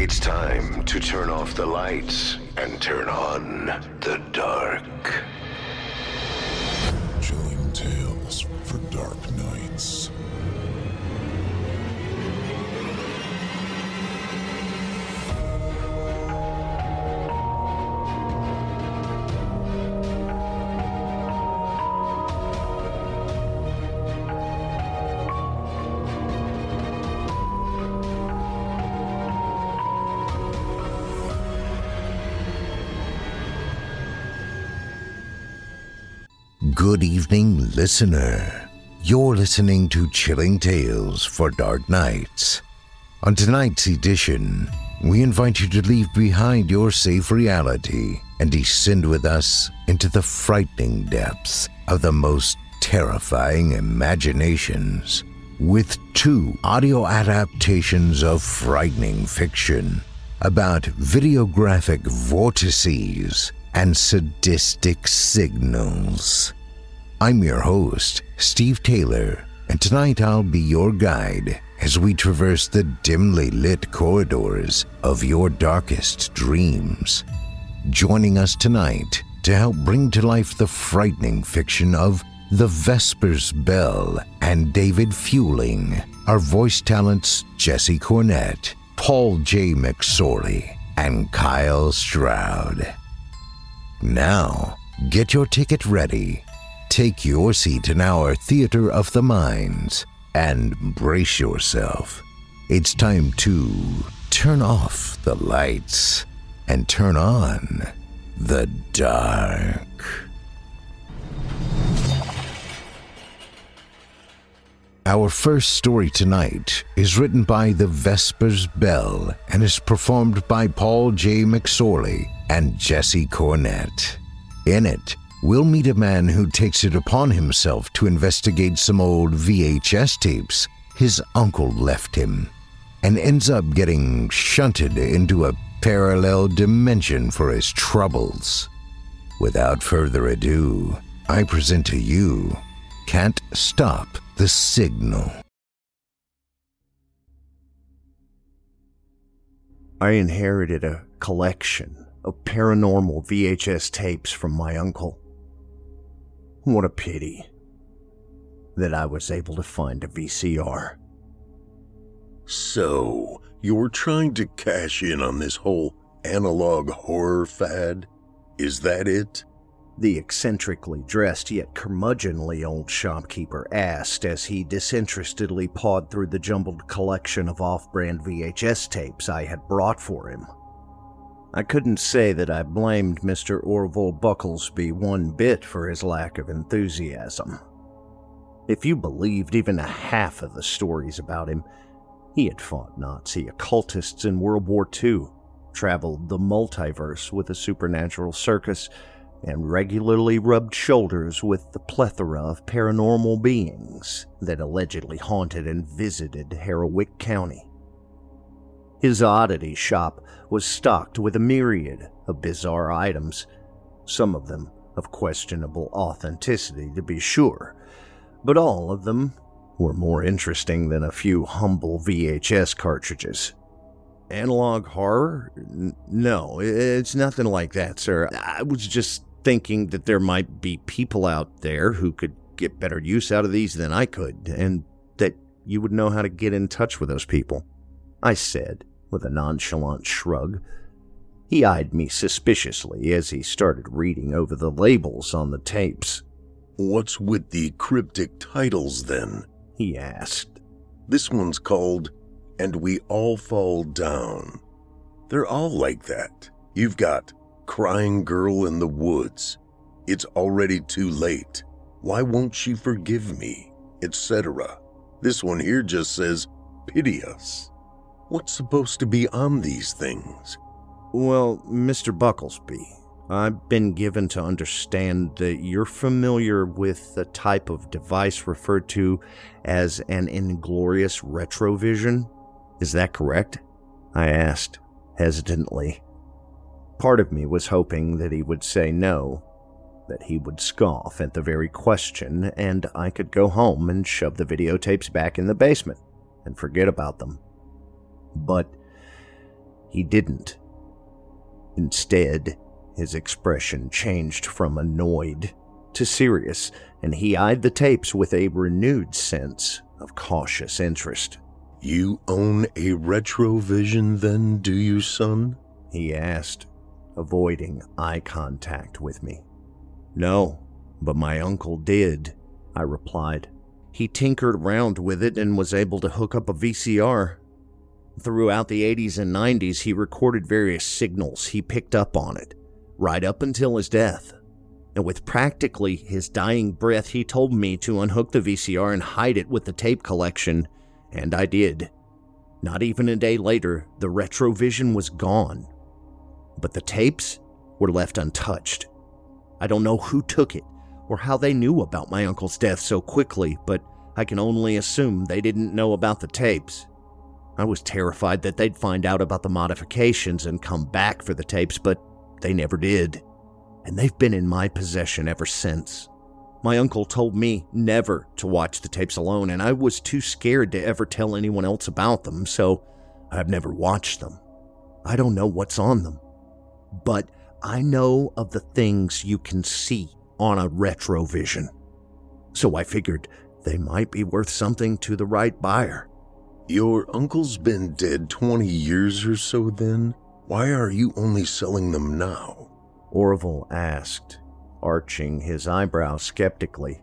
It's time to turn off the lights and turn on the dark. Good evening, listener. You're listening to Chilling Tales for Dark Nights. On tonight's edition, we invite you to leave behind your safe reality and descend with us into the frightening depths of the most terrifying imaginations with two audio adaptations of frightening fiction about videographic vortices and sadistic signals. I'm your host, Steve Taylor, and tonight I'll be your guide as we traverse the dimly lit corridors of your darkest dreams. Joining us tonight to help bring to life the frightening fiction of The Vespers Bell and David Feuling are voice talents Jesse Cornett, Paul J. McSorley, and Kyle Stroud. Now, get your ticket ready, take your seat in our Theater of the Minds, and brace yourself. It's time to turn off the lights and turn on the dark. Our first story tonight is written by the Vespers Bell and is performed by Paul J. McSorley and Jesse Cornett. In it, we'll meet a man who takes it upon himself to investigate some old VHS tapes his uncle left him and ends up getting shunted into a parallel dimension for his troubles. Without further ado, I present to you Can't Stop the Signal. I inherited a collection of paranormal VHS tapes from my uncle. What a pity that I was able to find a VCR. So, you're trying to cash in on this whole analog horror fad? Is that it? The eccentrically dressed yet curmudgeonly old shopkeeper asked as he disinterestedly pawed through the jumbled collection of off brand VHS tapes I had brought for him. I couldn't say that I blamed Mr. Orville Bucklesby one bit for his lack of enthusiasm. If you believed even a half of the stories about him, he had fought Nazi occultists in World War II, traveled the multiverse with a supernatural circus, and regularly rubbed shoulders with the plethora of paranormal beings that allegedly haunted and visited Heroic County. His oddity shop was stocked with a myriad of bizarre items, some of them of questionable authenticity to be sure, but all of them were more interesting than a few humble VHS cartridges. Analog horror? N- no, it's nothing like that, sir. I was just thinking that there might be people out there who could get better use out of these than I could, and that you would know how to get in touch with those people. I said, with a nonchalant shrug. He eyed me suspiciously as he started reading over the labels on the tapes. What's with the cryptic titles then? He asked. This one's called And We All Fall Down. They're all like that. You've got Crying Girl in the Woods. It's already too late. Why won't she forgive me? Etc. This one here just says, Pity us. What's supposed to be on these things? Well, Mr. Bucklesby, I've been given to understand that you're familiar with the type of device referred to as an inglorious retrovision. Is that correct? I asked, hesitantly. Part of me was hoping that he would say no, that he would scoff at the very question, and I could go home and shove the videotapes back in the basement and forget about them. But he didn't. Instead, his expression changed from annoyed to serious, and he eyed the tapes with a renewed sense of cautious interest. You own a retrovision then, do you, son? He asked, avoiding eye contact with me. No, but my uncle did, I replied. He tinkered around with it and was able to hook up a VCR. Throughout the 80s and 90s, he recorded various signals he picked up on it, right up until his death. And with practically his dying breath, he told me to unhook the VCR and hide it with the tape collection, and I did. Not even a day later, the Retrovision was gone but the tapes were left untouched. I don't know who took it or how they knew about my uncle's death so quickly, but I can only assume they didn't know about the tapes. I was terrified that they'd find out about the modifications and come back for the tapes, but they never did. And they've been in my possession ever since. My uncle told me never to watch the tapes alone, and I was too scared to ever tell anyone else about them, so I've never watched them. I don't know what's on them but I know of the things you can see on a retrovision. So I figured they might be worth something to the right buyer. Your uncle's been dead 20 years or so then? Why are you only selling them now? Orville asked, arching his eyebrows skeptically.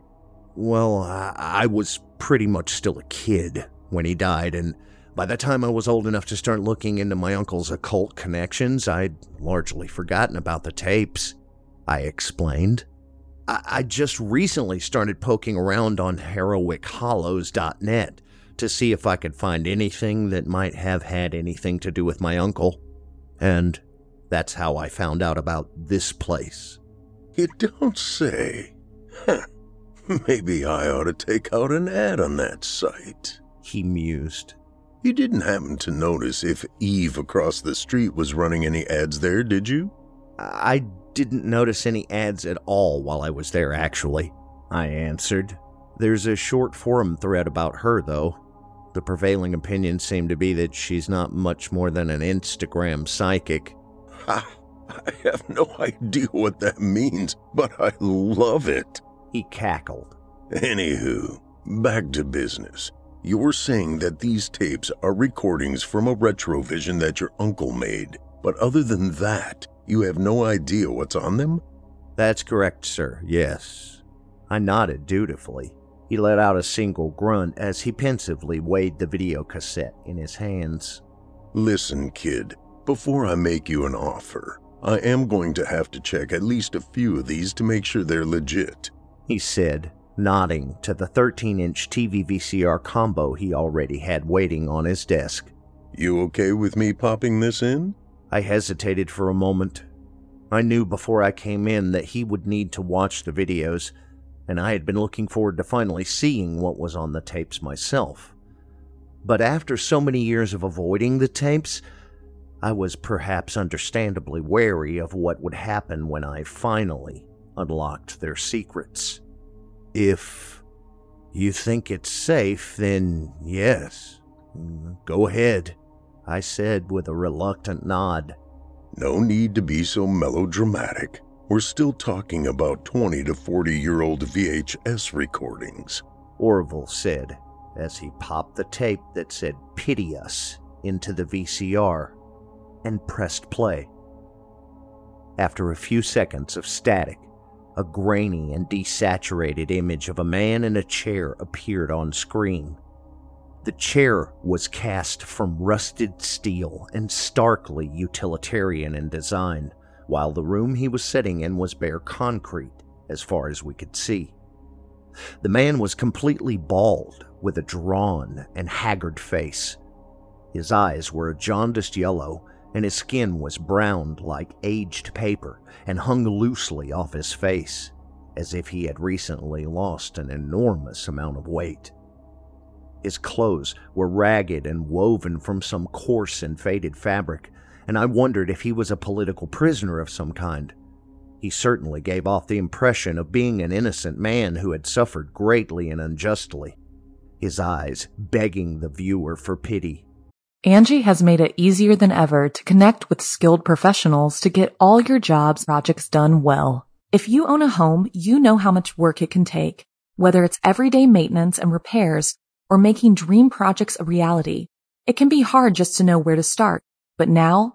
Well, I, I was pretty much still a kid when he died, and by the time I was old enough to start looking into my uncle's occult connections, I'd largely forgotten about the tapes. I explained. I, I just recently started poking around on heroichollows.net to see if I could find anything that might have had anything to do with my uncle. And that's how I found out about this place. You don't say. Huh. Maybe I ought to take out an ad on that site. He mused. You didn't happen to notice if Eve across the street was running any ads there, did you? I didn't notice any ads at all while I was there, actually, I answered. There's a short forum thread about her, though. The prevailing opinion seemed to be that she's not much more than an Instagram psychic. Ha! I have no idea what that means, but I love it. He cackled. Anywho, back to business. You're saying that these tapes are recordings from a retrovision that your uncle made, but other than that, you have no idea what's on them? That's correct, sir, yes. I nodded dutifully. He let out a single grunt as he pensively weighed the video cassette in his hands. Listen, kid, before I make you an offer, I am going to have to check at least a few of these to make sure they're legit, he said, nodding to the 13 inch TV VCR combo he already had waiting on his desk. You okay with me popping this in? I hesitated for a moment. I knew before I came in that he would need to watch the videos, and I had been looking forward to finally seeing what was on the tapes myself. But after so many years of avoiding the tapes, I was perhaps understandably wary of what would happen when I finally unlocked their secrets. If you think it's safe, then yes, go ahead, I said with a reluctant nod. No need to be so melodramatic. We're still talking about 20 to 40 year old VHS recordings, Orville said as he popped the tape that said Pity Us into the VCR and pressed play. After a few seconds of static, a grainy and desaturated image of a man in a chair appeared on screen. The chair was cast from rusted steel and starkly utilitarian in design, while the room he was sitting in was bare concrete as far as we could see. The man was completely bald, with a drawn and haggard face. His eyes were a jaundiced yellow, and his skin was browned like aged paper and hung loosely off his face, as if he had recently lost an enormous amount of weight. His clothes were ragged and woven from some coarse and faded fabric, and I wondered if he was a political prisoner of some kind. He certainly gave off the impression of being an innocent man who had suffered greatly and unjustly, his eyes begging the viewer for pity Angi has made it easier than ever to connect with skilled professionals to get all your jobs projects done well. If you own a home, you know how much work it can take, whether it's everyday maintenance and repairs or making dream projects a reality. It can be hard just to know where to start, but now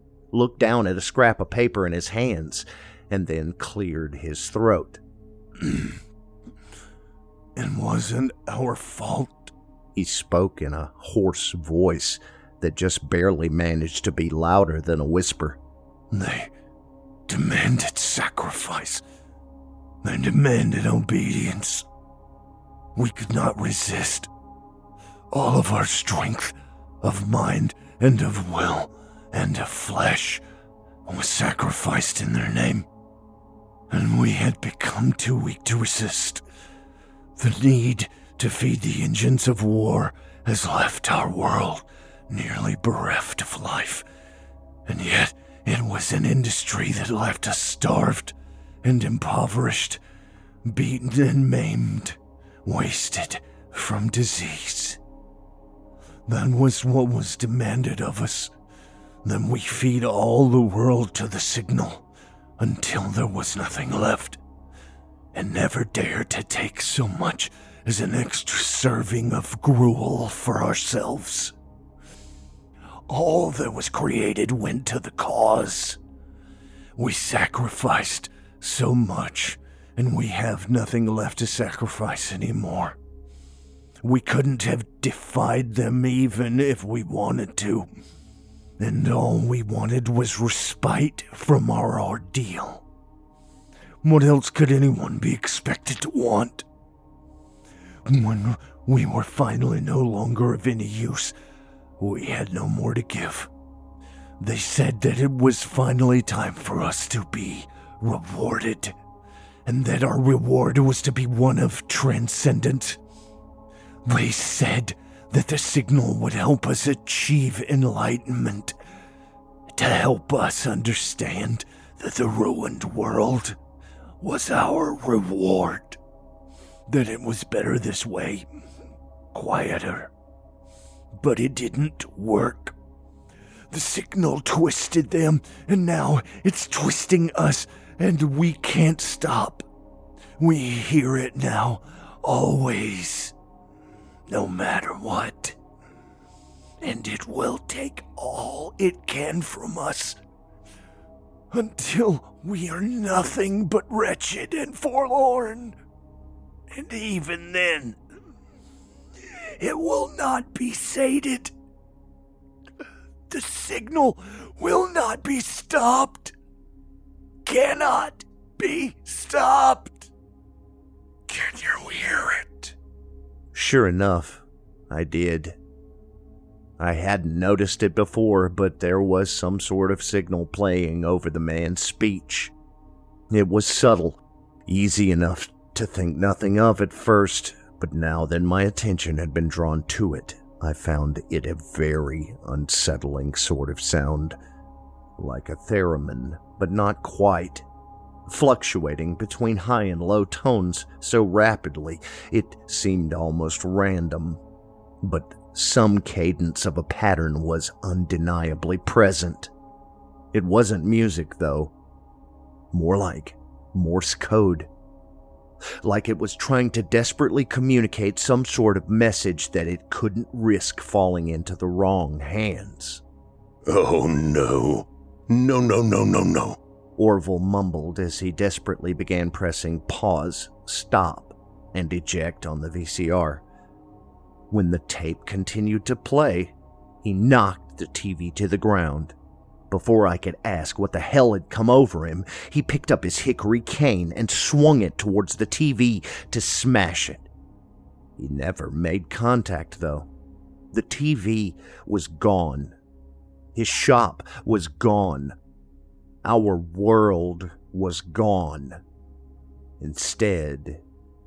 looked down at a scrap of paper in his hands, and then cleared his throat. it wasn't our fault. He spoke in a hoarse voice that just barely managed to be louder than a whisper. They demanded sacrifice. They demanded obedience. We could not resist. All of our strength of mind and of will and of flesh was sacrificed in their name, and we had become too weak to resist. The need to feed the engines of war has left our world nearly bereft of life, and yet it was an industry that left us starved and impoverished, beaten and maimed, wasted from disease. That was what was demanded of us. Then we feed all the world to the signal until there was nothing left, and never dared to take so much as an extra serving of gruel for ourselves. All that was created went to the cause. We sacrificed so much, and we have nothing left to sacrifice anymore. We couldn't have defied them even if we wanted to. And all we wanted was respite from our ordeal. What else could anyone be expected to want? When we were finally no longer of any use, we had no more to give. They said that it was finally time for us to be rewarded, and that our reward was to be one of transcendence. They said that the signal would help us achieve enlightenment, to help us understand that the ruined world was our reward, that it was better this way, quieter. But it didn't work. The signal twisted them, and now it's twisting us, and we can't stop. We hear it now, always, no matter what. And it will take all it can from us until we are nothing but wretched and forlorn. And even then, it will not be sated. The signal will not be stopped. Cannot be stopped. Can you hear it? Sure enough, I did. I hadn't noticed it before, but there was some sort of signal playing over the man's speech. It was subtle, easy enough to think nothing of at first, but now that my attention had been drawn to it, I found it a very unsettling sort of sound, like a theremin, but not quite, fluctuating between high and low tones so rapidly it seemed almost random. But some cadence of a pattern was undeniably present. It wasn't music, though, more like Morse code like it was trying to desperately communicate some sort of message that it couldn't risk falling into the wrong hands. Oh no. No, no, no, no, no. Orville mumbled as he desperately began pressing pause, stop, and eject on the VCR. When the tape continued to play, he knocked the TV to the ground. Before I could ask what the hell had come over him, he picked up his hickory cane and swung it towards the TV to smash it. He never made contact, though. The TV was gone. His shop was gone. Our world was gone. Instead,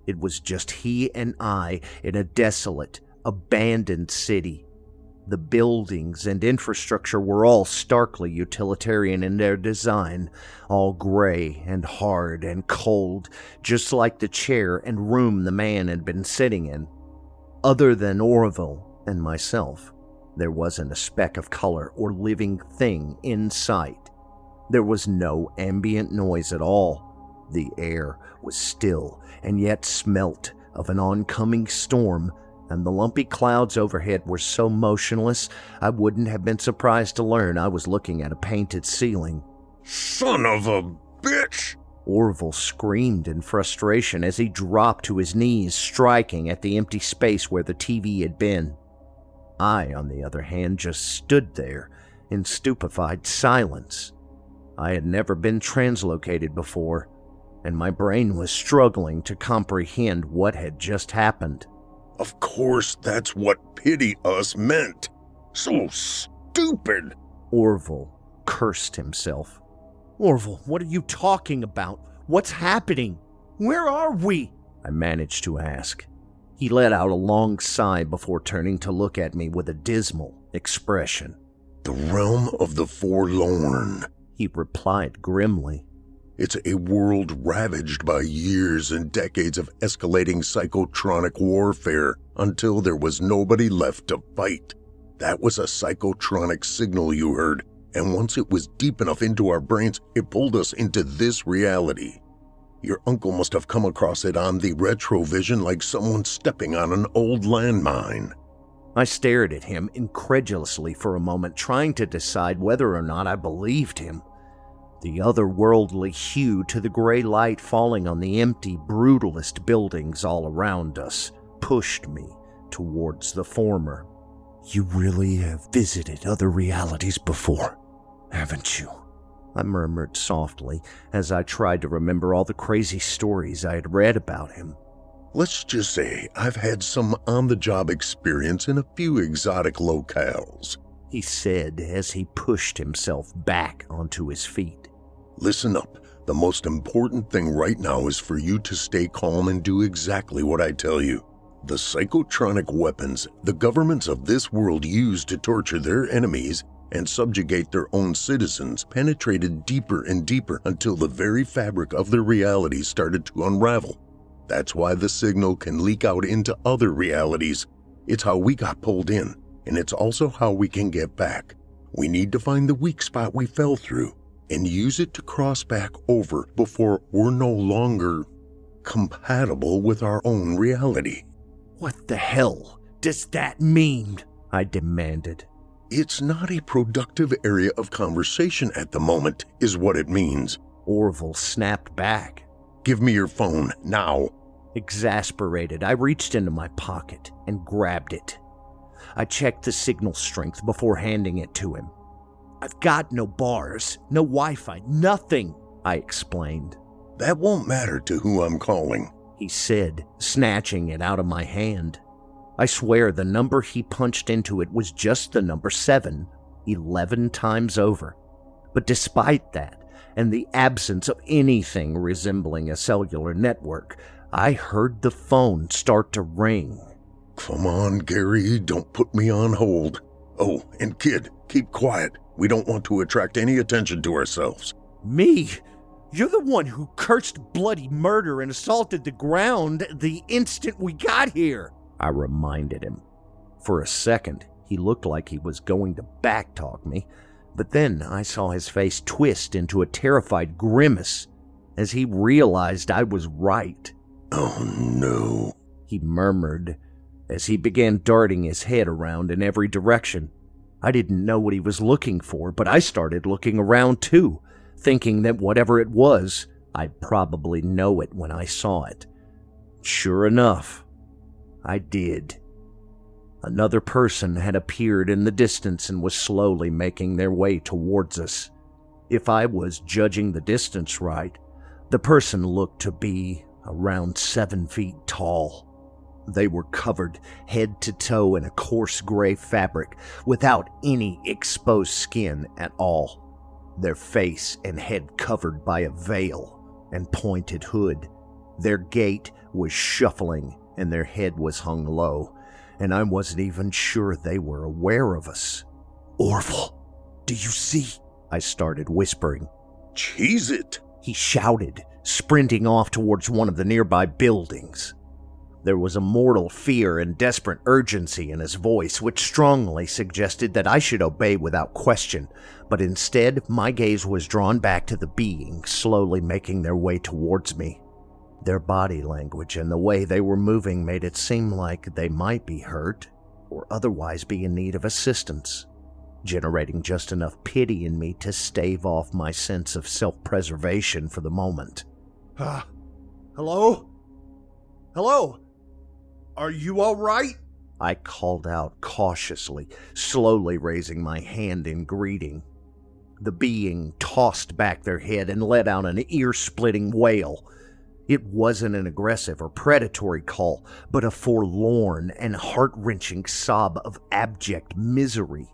it was just he and I in a desolate, abandoned city the buildings and infrastructure were all starkly utilitarian in their design, all gray and hard and cold, just like the chair and room the man had been sitting in. Other than Orville and myself, there wasn't a speck of color or living thing in sight. There was no ambient noise at all. The air was still and yet smelt of an oncoming storm and the lumpy clouds overhead were so motionless I wouldn't have been surprised to learn I was looking at a painted ceiling. Son of a bitch! Orville screamed in frustration as he dropped to his knees, striking at the empty space where the TV had been. I, on the other hand, just stood there in stupefied silence. I had never been translocated before, and my brain was struggling to comprehend what had just happened. Of course, that's what pity us meant. So stupid. Orville cursed himself. Orville, what are you talking about? What's happening? Where are we? I managed to ask. He let out a long sigh before turning to look at me with a dismal expression. The realm of the forlorn, he replied grimly. It's a world ravaged by years and decades of escalating psychotronic warfare until there was nobody left to fight. That was a psychotronic signal you heard, and once it was deep enough into our brains, it pulled us into this reality. Your uncle must have come across it on the retrovision like someone stepping on an old landmine. I stared at him incredulously for a moment, trying to decide whether or not I believed him. The otherworldly hue to the gray light falling on the empty, brutalist buildings all around us pushed me towards the former. You really have visited other realities before, haven't you? I murmured softly as I tried to remember all the crazy stories I had read about him. Let's just say I've had some on the job experience in a few exotic locales, he said as he pushed himself back onto his feet. Listen up. The most important thing right now is for you to stay calm and do exactly what I tell you. The psychotronic weapons the governments of this world use to torture their enemies and subjugate their own citizens penetrated deeper and deeper until the very fabric of their reality started to unravel. That's why the signal can leak out into other realities. It's how we got pulled in, and it's also how we can get back. We need to find the weak spot we fell through and use it to cross back over before we're no longer compatible with our own reality. What the hell does that mean? I demanded. It's not a productive area of conversation at the moment, is what it means. Orville snapped back. Give me your phone, now. Exasperated, I reached into my pocket and grabbed it. I checked the signal strength before handing it to him. I've got no bars, no Wi Fi, nothing, I explained. That won't matter to who I'm calling, he said, snatching it out of my hand. I swear the number he punched into it was just the number seven, eleven times over. But despite that, and the absence of anything resembling a cellular network, I heard the phone start to ring. Come on, Gary, don't put me on hold. Oh, and kid, keep quiet. We don't want to attract any attention to ourselves. Me? You're the one who cursed bloody murder and assaulted the ground the instant we got here. I reminded him. For a second, he looked like he was going to backtalk me, but then I saw his face twist into a terrified grimace as he realized I was right. Oh no, he murmured as he began darting his head around in every direction. I didn't know what he was looking for, but I started looking around too, thinking that whatever it was, I'd probably know it when I saw it. Sure enough, I did. Another person had appeared in the distance and was slowly making their way towards us. If I was judging the distance right, the person looked to be around seven feet tall. They were covered head to toe in a coarse gray fabric without any exposed skin at all. Their face and head covered by a veil and pointed hood. Their gait was shuffling and their head was hung low, and I wasn't even sure they were aware of us. Orville, do you see? I started whispering. Cheese it! He shouted, sprinting off towards one of the nearby buildings. There was a mortal fear and desperate urgency in his voice, which strongly suggested that I should obey without question, but instead my gaze was drawn back to the being slowly making their way towards me. Their body language and the way they were moving made it seem like they might be hurt or otherwise be in need of assistance, generating just enough pity in me to stave off my sense of self preservation for the moment. Uh, hello? Hello? Are you all right? I called out cautiously, slowly raising my hand in greeting. The being tossed back their head and let out an ear splitting wail it wasn't an aggressive or predatory call, but a forlorn and heart wrenching sob of abject misery.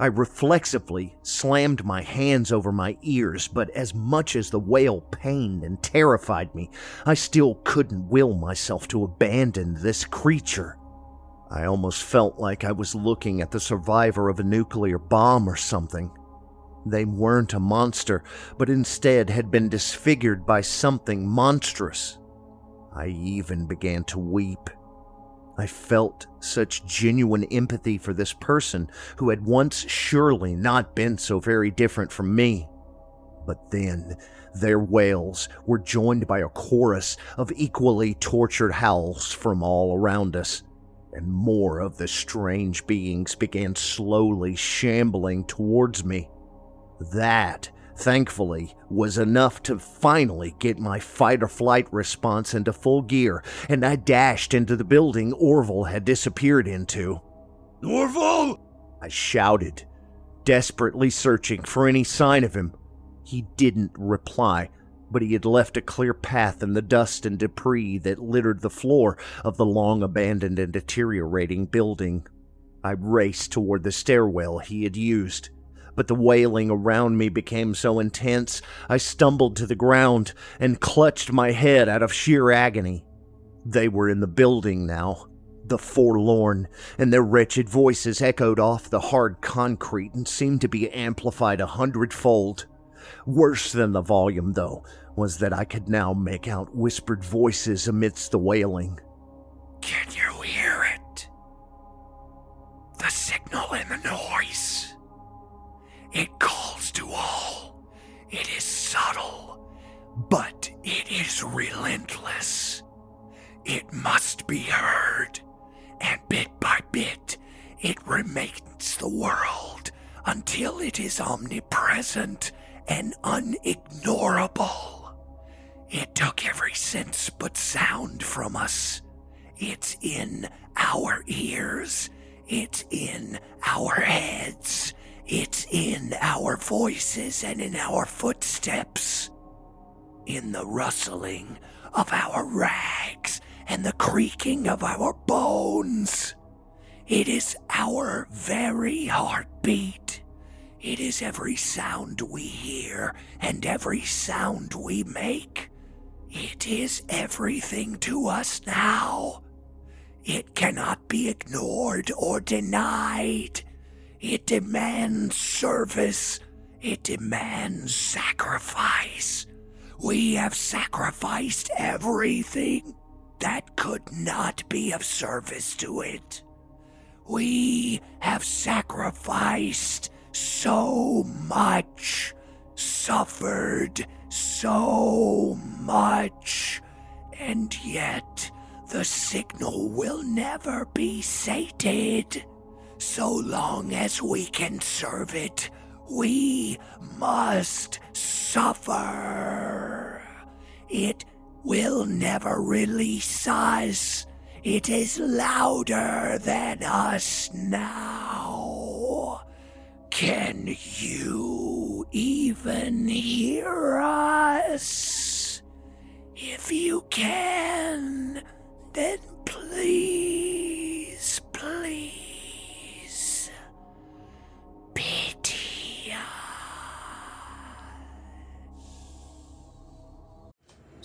I reflexively slammed my hands over my ears, but as much as the wail pained and terrified me, I still couldn't will myself to abandon this creature. I almost felt like I was looking at the survivor of a nuclear bomb or something. They weren't a monster, but instead had been disfigured by something monstrous. I even began to weep. I felt such genuine empathy for this person who had once surely not been so very different from me. But then their wails were joined by a chorus of equally tortured howls from all around us, and more of the strange beings began slowly shambling towards me. That thankfully, was enough to finally get my fight or flight response into full gear, and I dashed into the building Orville had disappeared into. Orville! I shouted, desperately searching for any sign of him. He didn't reply, but he had left a clear path in the dust and debris that littered the floor of the long abandoned and deteriorating building. I raced toward the stairwell he had used but the wailing around me became so intense I stumbled to the ground and clutched my head out of sheer agony. They were in the building now, the forlorn, and their wretched voices echoed off the hard concrete and seemed to be amplified a hundredfold. Worse than the volume, though, was that I could now make out whispered voices amidst the wailing. Can you hear it? The signal and the noise. It calls to all. It is subtle, but it is relentless. It must be heard, and bit by bit, it remains the world until it is omnipresent and unignorable. It took every sense but sound from us. It's in our ears. It's in our heads. It's in our voices and in our footsteps, in the rustling of our rags and the creaking of our bones. It is our very heartbeat. It is every sound we hear and every sound we make. It is everything to us now. It cannot be ignored or denied. It demands service. It demands sacrifice. We have sacrificed everything that could not be of service to it. We have sacrificed so much, suffered so much, and yet the signal will never be sated. So long as we can serve it, we must suffer. It will never release us. It is louder than us now. Can you even hear us? If you can, then please, please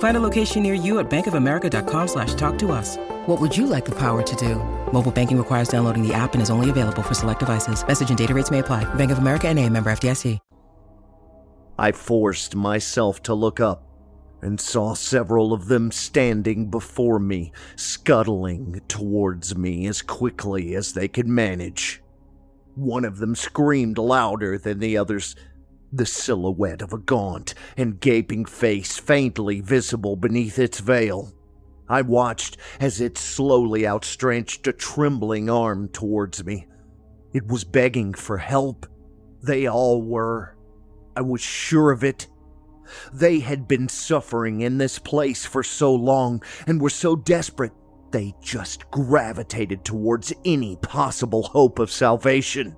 Find a location near you at bankofamerica.com slash talk to us. What would you like the power to do? Mobile banking requires downloading the app and is only available for select devices. Message and data rates may apply. Bank of America and a member FDIC. I forced myself to look up and saw several of them standing before me, scuttling towards me as quickly as they could manage. One of them screamed louder than the others, the silhouette of a gaunt and gaping face faintly visible beneath its veil. I watched as it slowly outstretched a trembling arm towards me. It was begging for help. They all were. I was sure of it. They had been suffering in this place for so long and were so desperate, they just gravitated towards any possible hope of salvation.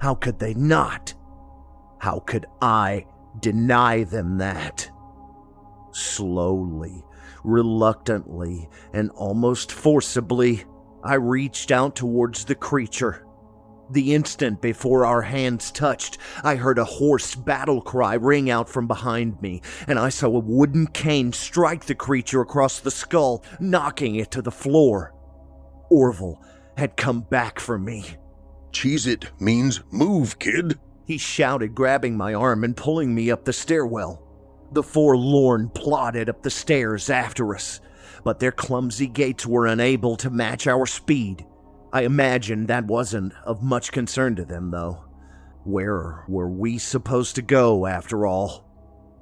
How could they not? How could I deny them that? Slowly, reluctantly, and almost forcibly, I reached out towards the creature. The instant before our hands touched, I heard a hoarse battle cry ring out from behind me, and I saw a wooden cane strike the creature across the skull, knocking it to the floor. Orville had come back for me. Cheese it means move, kid. He shouted, grabbing my arm and pulling me up the stairwell. The forlorn plodded up the stairs after us, but their clumsy gaits were unable to match our speed. I imagine that wasn't of much concern to them, though. Where were we supposed to go, after all?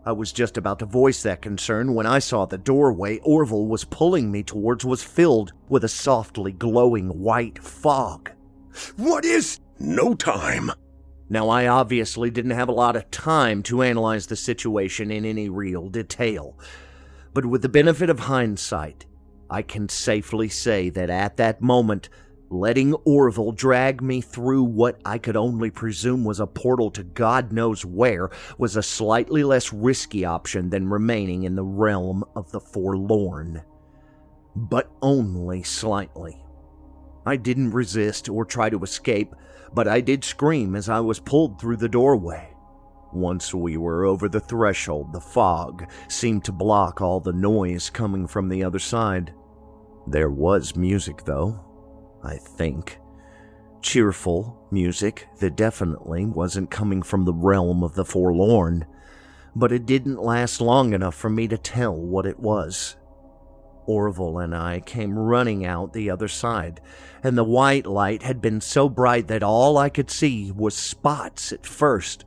I was just about to voice that concern when I saw the doorway Orville was pulling me towards was filled with a softly glowing white fog. What is. No time. Now, I obviously didn't have a lot of time to analyze the situation in any real detail, but with the benefit of hindsight, I can safely say that at that moment, letting Orville drag me through what I could only presume was a portal to God knows where was a slightly less risky option than remaining in the realm of the forlorn. But only slightly. I didn't resist or try to escape but I did scream as I was pulled through the doorway. Once we were over the threshold, the fog seemed to block all the noise coming from the other side. There was music, though, I think. Cheerful music that definitely wasn't coming from the realm of the forlorn, but it didn't last long enough for me to tell what it was. Orville and I came running out the other side, and the white light had been so bright that all I could see was spots at first.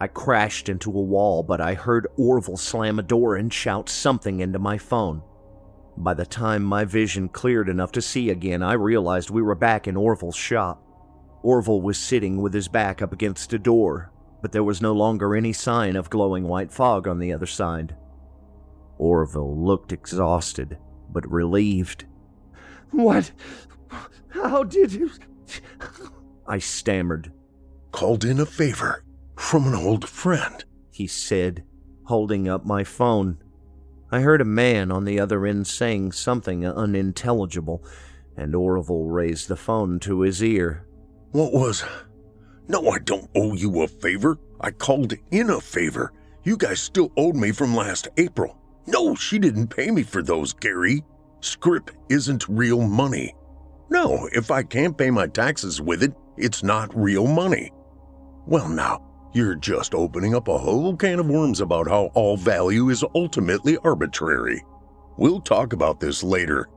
I crashed into a wall, but I heard Orville slam a door and shout something into my phone. By the time my vision cleared enough to see again, I realized we were back in Orville's shop. Orville was sitting with his back up against a door, but there was no longer any sign of glowing white fog on the other side. Orville looked exhausted, but relieved. What? How did you. I stammered. Called in a favor from an old friend, he said, holding up my phone. I heard a man on the other end saying something unintelligible, and Orville raised the phone to his ear. What was. No, I don't owe you a favor. I called in a favor. You guys still owed me from last April. No, she didn't pay me for those, Gary. Scrip isn't real money. No, if I can't pay my taxes with it, it's not real money. Well, now, you're just opening up a whole can of worms about how all value is ultimately arbitrary. We'll talk about this later.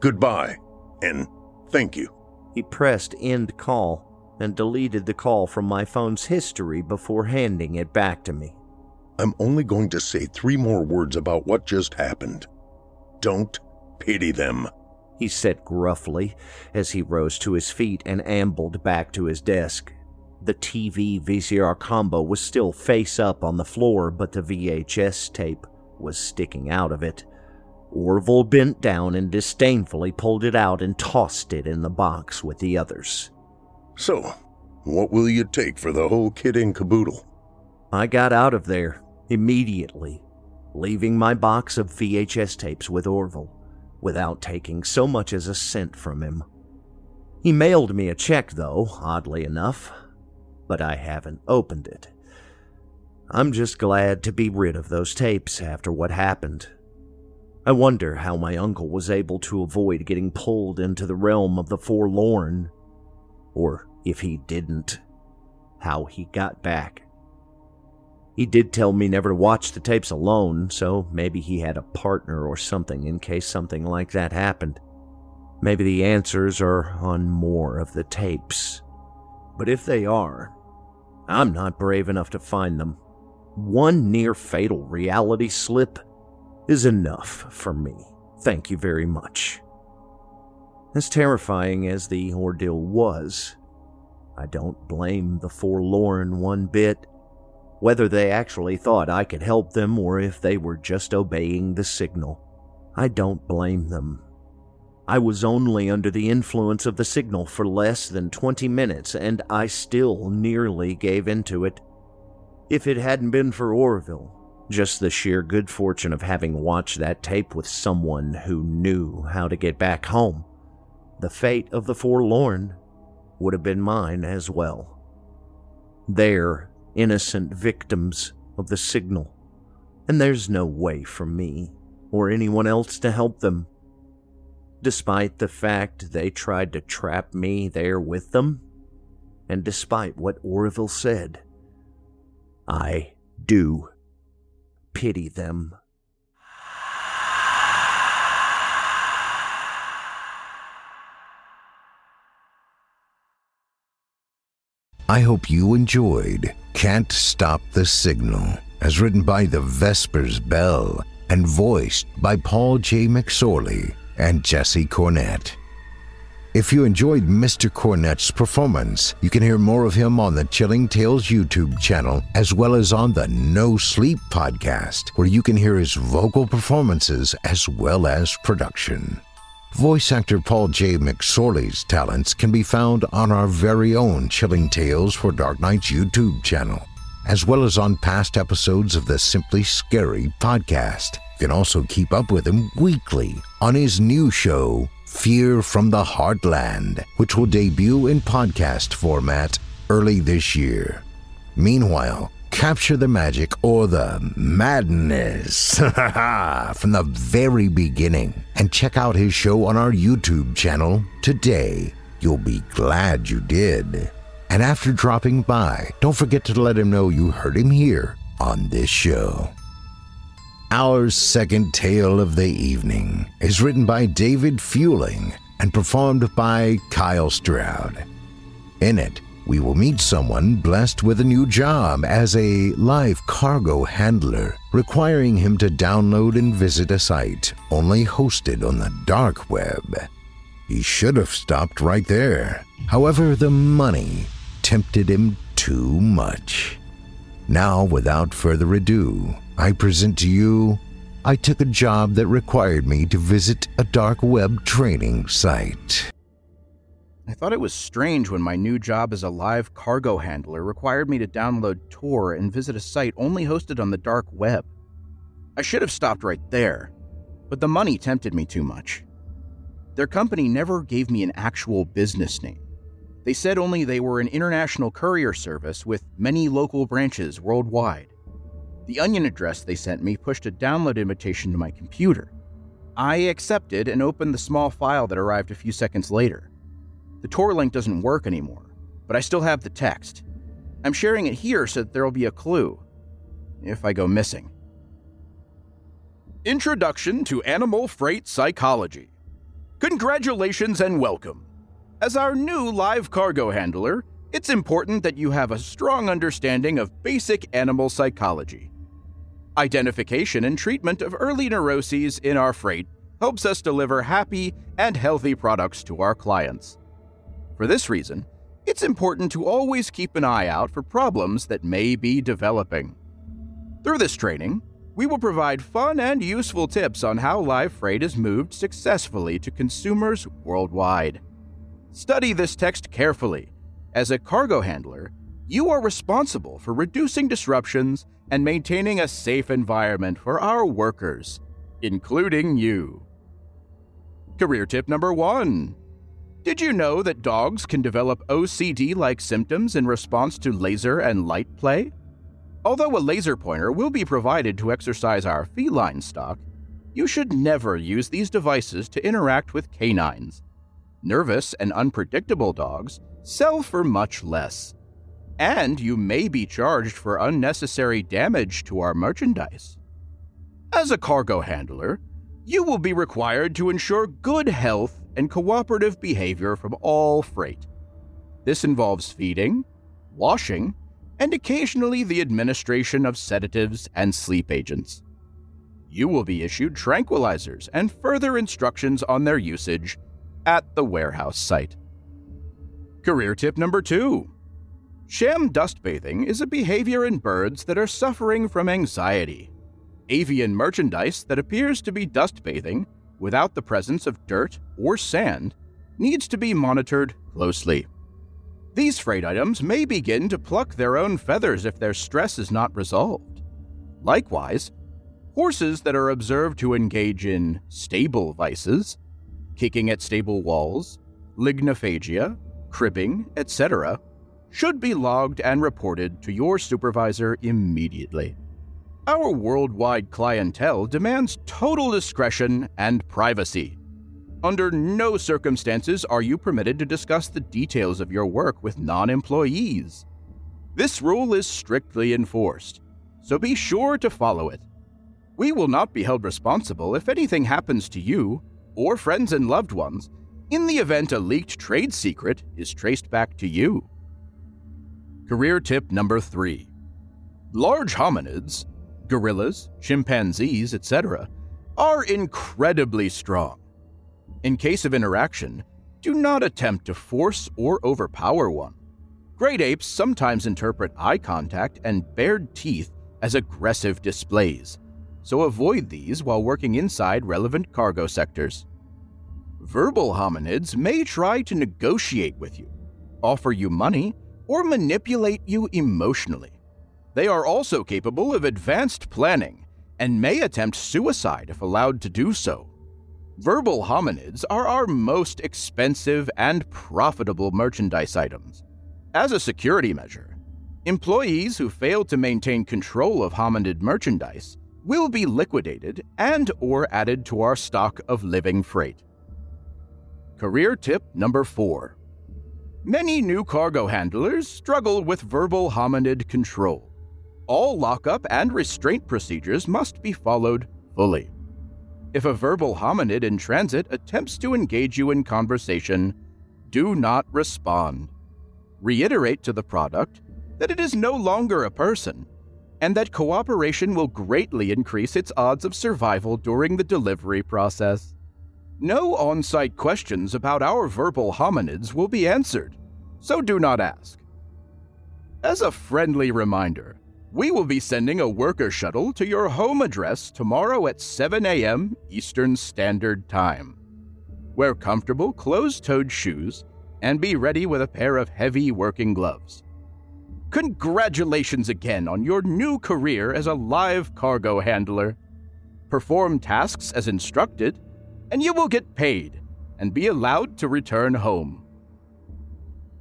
Goodbye, and thank you. He pressed end call and deleted the call from my phone's history before handing it back to me. I'm only going to say three more words about what just happened. Don't pity them, he said gruffly as he rose to his feet and ambled back to his desk. The TV VCR combo was still face up on the floor, but the VHS tape was sticking out of it. Orville bent down and disdainfully pulled it out and tossed it in the box with the others. So, what will you take for the whole kit and caboodle? I got out of there, immediately, leaving my box of VHS tapes with Orville, without taking so much as a cent from him. He mailed me a check, though, oddly enough, but I haven't opened it. I'm just glad to be rid of those tapes after what happened. I wonder how my uncle was able to avoid getting pulled into the realm of the forlorn. Or if he didn't, how he got back. He did tell me never to watch the tapes alone, so maybe he had a partner or something in case something like that happened. Maybe the answers are on more of the tapes. But if they are, I'm not brave enough to find them. One near fatal reality slip is enough for me. Thank you very much. As terrifying as the ordeal was, I don't blame the forlorn one bit. Whether they actually thought I could help them or if they were just obeying the signal, I don't blame them. I was only under the influence of the signal for less than 20 minutes, and I still nearly gave into it. If it hadn't been for Orville, just the sheer good fortune of having watched that tape with someone who knew how to get back home, the fate of the forlorn would have been mine as well. They're innocent victims of the signal, and there's no way for me or anyone else to help them. Despite the fact they tried to trap me there with them, and despite what Orville said, I do pity them. I hope you enjoyed Can't Stop the Signal, as written by the Vesper's Bell and voiced by Paul J. McSorley and Jesse Cornett. If you enjoyed Mr. Cornett's performance, you can hear more of him on the Chilling Tales YouTube channel as well as on the No Sleep podcast, where you can hear his vocal performances as well as production. Voice actor Paul J. McSorley's talents can be found on our very own Chilling Tales for Dark Nights YouTube channel, as well as on past episodes of the Simply Scary podcast. You can also keep up with him weekly on his new show, Fear from the Heartland, which will debut in podcast format early this year. Meanwhile, capture the magic or the madness from the very beginning and check out his show on our YouTube channel today. You'll be glad you did. And after dropping by, don't forget to let him know you heard him here on this show. Our second tale of the evening is written by David Feuling and performed by Kyle Stroud. In it, we will meet someone blessed with a new job as a live cargo handler, requiring him to download and visit a site only hosted on the dark web. He should have stopped right there. However, the money tempted him too much. Now, without further ado, I present to you I took a job that required me to visit a dark web training site. I thought it was strange when my new job as a live cargo handler required me to download Tor and visit a site only hosted on the dark web. I should have stopped right there, but the money tempted me too much. Their company never gave me an actual business name. They said only they were an international courier service with many local branches worldwide. The Onion address they sent me pushed a download invitation to my computer. I accepted and opened the small file that arrived a few seconds later. The Tor link doesn't work anymore, but I still have the text. I'm sharing it here so that there will be a clue if I go missing. Introduction to Animal Freight Psychology. Congratulations and welcome. As our new live cargo handler, it's important that you have a strong understanding of basic animal psychology. Identification and treatment of early neuroses in our freight helps us deliver happy and healthy products to our clients. For this reason, it's important to always keep an eye out for problems that may be developing. Through this training, we will provide fun and useful tips on how live freight is moved successfully to consumers worldwide. Study this text carefully. As a cargo handler, you are responsible for reducing disruptions and maintaining a safe environment for our workers, including you. Career tip number one Did you know that dogs can develop OCD like symptoms in response to laser and light play? Although a laser pointer will be provided to exercise our feline stock, you should never use these devices to interact with canines. Nervous and unpredictable dogs sell for much less and you may be charged for unnecessary damage to our merchandise. As a cargo handler, you will be required to ensure good health and cooperative behavior from all freight. This involves feeding, washing, and occasionally the administration of sedatives and sleep agents. You will be issued tranquilizers and further instructions on their usage at the warehouse site. Career tip number two Sham dust bathing is a behavior in birds that are suffering from anxiety. Avian merchandise that appears to be dust bathing without the presence of dirt or sand needs to be monitored closely. These freight items may begin to pluck their own feathers if their stress is not resolved. Likewise, horses that are observed to engage in stable vices, kicking at stable walls, lignophagia, cribbing, etc., should be logged and reported to your supervisor immediately. Our worldwide clientele demands total discretion and privacy. Under no circumstances are you permitted to discuss the details of your work with non employees. This rule is strictly enforced, so be sure to follow it. We will not be held responsible if anything happens to you or friends and loved ones in the event a leaked trade secret is traced back to you. Career tip number three Large hominids, gorillas, chimpanzees, etc., are incredibly strong. In case of interaction, do not attempt to force or overpower one. Great apes sometimes interpret eye contact and bared teeth as aggressive displays, so avoid these while working inside relevant cargo sectors. Verbal hominids may try to negotiate with you, offer you money, or manipulate you emotionally. They are also capable of advanced planning and may attempt suicide if allowed to do so. Verbal hominids are our most expensive and profitable merchandise items. As a security measure, employees who fail to maintain control of hominid merchandise will be liquidated and or added to our stock of living freight. Career tip number 4 Many new cargo handlers struggle with verbal hominid control. All lockup and restraint procedures must be followed fully. If a verbal hominid in transit attempts to engage you in conversation, do not respond. Reiterate to the product that it is no longer a person and that cooperation will greatly increase its odds of survival during the delivery process. No on site questions about our verbal hominids will be answered, so do not ask. As a friendly reminder, we will be sending a worker shuttle to your home address tomorrow at 7 a.m. Eastern Standard Time. Wear comfortable closed toed shoes and be ready with a pair of heavy working gloves. Congratulations again on your new career as a live cargo handler. Perform tasks as instructed and you will get paid and be allowed to return home.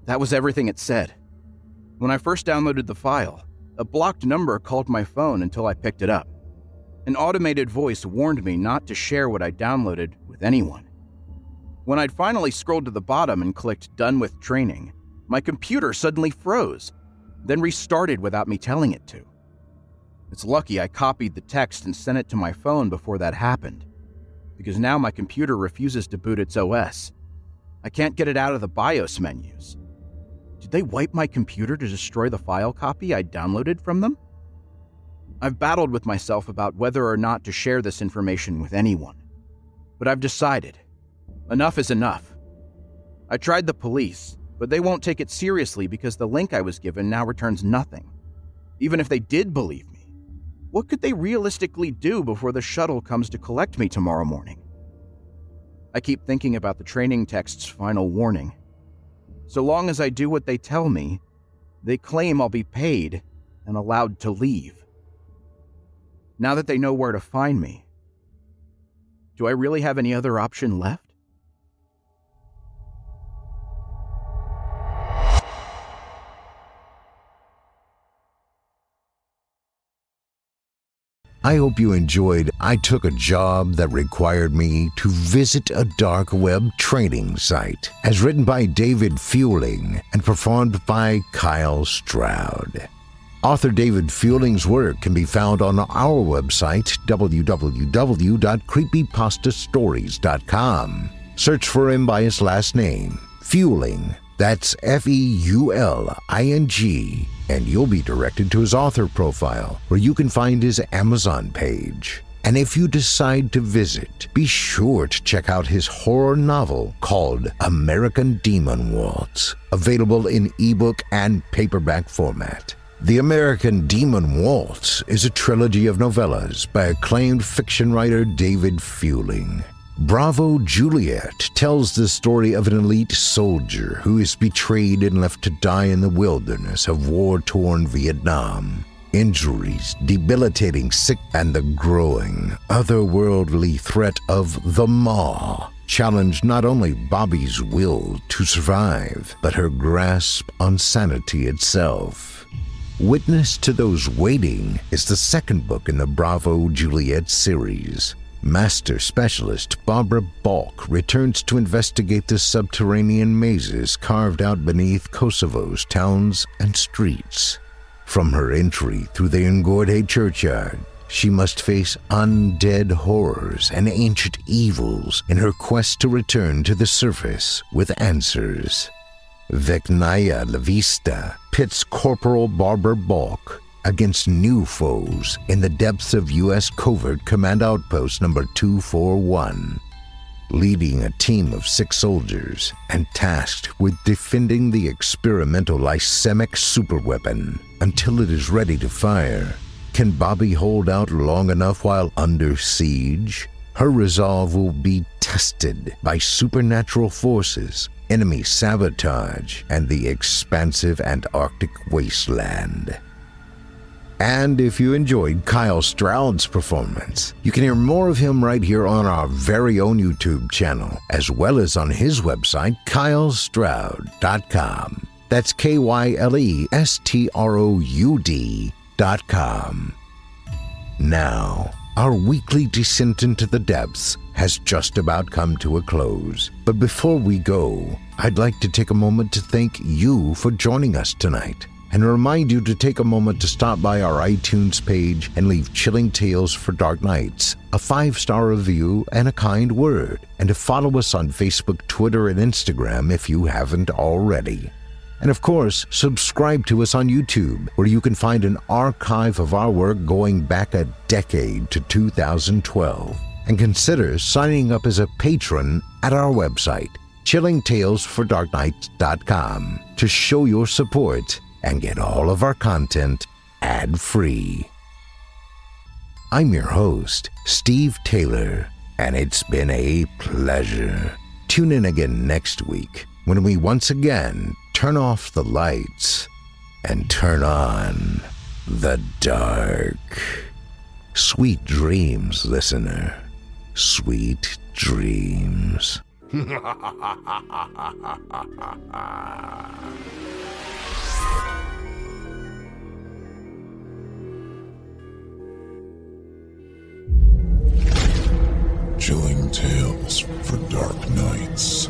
That was everything it said. When I first downloaded the file, a blocked number called my phone until I picked it up. An automated voice warned me not to share what I downloaded with anyone. When I'd finally scrolled to the bottom and clicked Done with Training, my computer suddenly froze, then restarted without me telling it to. It's lucky I copied the text and sent it to my phone before that happened because now my computer refuses to boot its OS. I can't get it out of the BIOS menus. Did they wipe my computer to destroy the file copy I downloaded from them? I've battled with myself about whether or not to share this information with anyone, but I've decided enough is enough. I tried the police, but they won't take it seriously because the link I was given now returns nothing. Even if they did believe me, what could they realistically do before the shuttle comes to collect me tomorrow morning? I keep thinking about the training text's final warning. So long as I do what they tell me, they claim I'll be paid and allowed to leave. Now that they know where to find me, do I really have any other option left? I hope you enjoyed I Took a Job That Required Me to Visit a Dark Web Training Site, as written by David Feuling and performed by Kyle Stroud. Author David Feuling's work can be found on our website, www.creepypastastories.com. Search for him by his last name, Feuling. That's F E U L I N G and you'll be directed to his author profile, where you can find his Amazon page. And if you decide to visit, be sure to check out his horror novel called American Demon Waltz, available in ebook and paperback format. The American Demon Waltz is a trilogy of novellas by acclaimed fiction writer David Feuling. Bravo Juliet tells the story of an elite soldier who is betrayed and left to die in the wilderness of war torn Vietnam injuries, debilitating sick, and the growing, otherworldly threat of the Maw challenge not only Bobby's will to survive, but her grasp on sanity itself. Witness to Those Waiting is the second book in the Bravo Juliet series. Master Specialist Barbara Balk returns to investigate the subterranean mazes carved out beneath Kosovo's towns and streets. From her entry through the Ngorde churchyard, she must face undead horrors and ancient evils in her quest to return to the surface with answers. Vecnaya Lavista pits Corporal Barbara Balk against new foes in the depths of U.S. Covert Command Outpost number 241 leading a team of six soldiers and tasked with defending the experimental lysemic superweapon until it is ready to fire. Can Bobby hold out long enough while under siege? Her resolve will be tested by supernatural forces, enemy sabotage, and the expansive Antarctic wasteland. And if you enjoyed Kyle Stroud's performance, you can hear more of him right here on our very own YouTube channel, as well as on his website, kylestroud.com. That's K Y L E S T R O U D.com. Now, our weekly descent into the depths has just about come to a close. But before we go, I'd like to take a moment to thank you for joining us tonight and remind you to take a moment to stop by our iTunes page and leave Chilling Tales for Dark Nights, a five star review, and a kind word, and to follow us on Facebook, Twitter, and Instagram if you haven't already. And of course, subscribe to us on YouTube, where you can find an archive of our work going back a decade to 2012. And consider signing up as a patron at our website, chillingtalesfordarknights.com, to show your support and get all of our content ad free. I'm your host, Steve Taylor, and it's been a pleasure. Tune in again next week when we once again turn off the lights and turn on the dark. Sweet dreams, listener. Sweet dreams. Chilling tales for dark nights.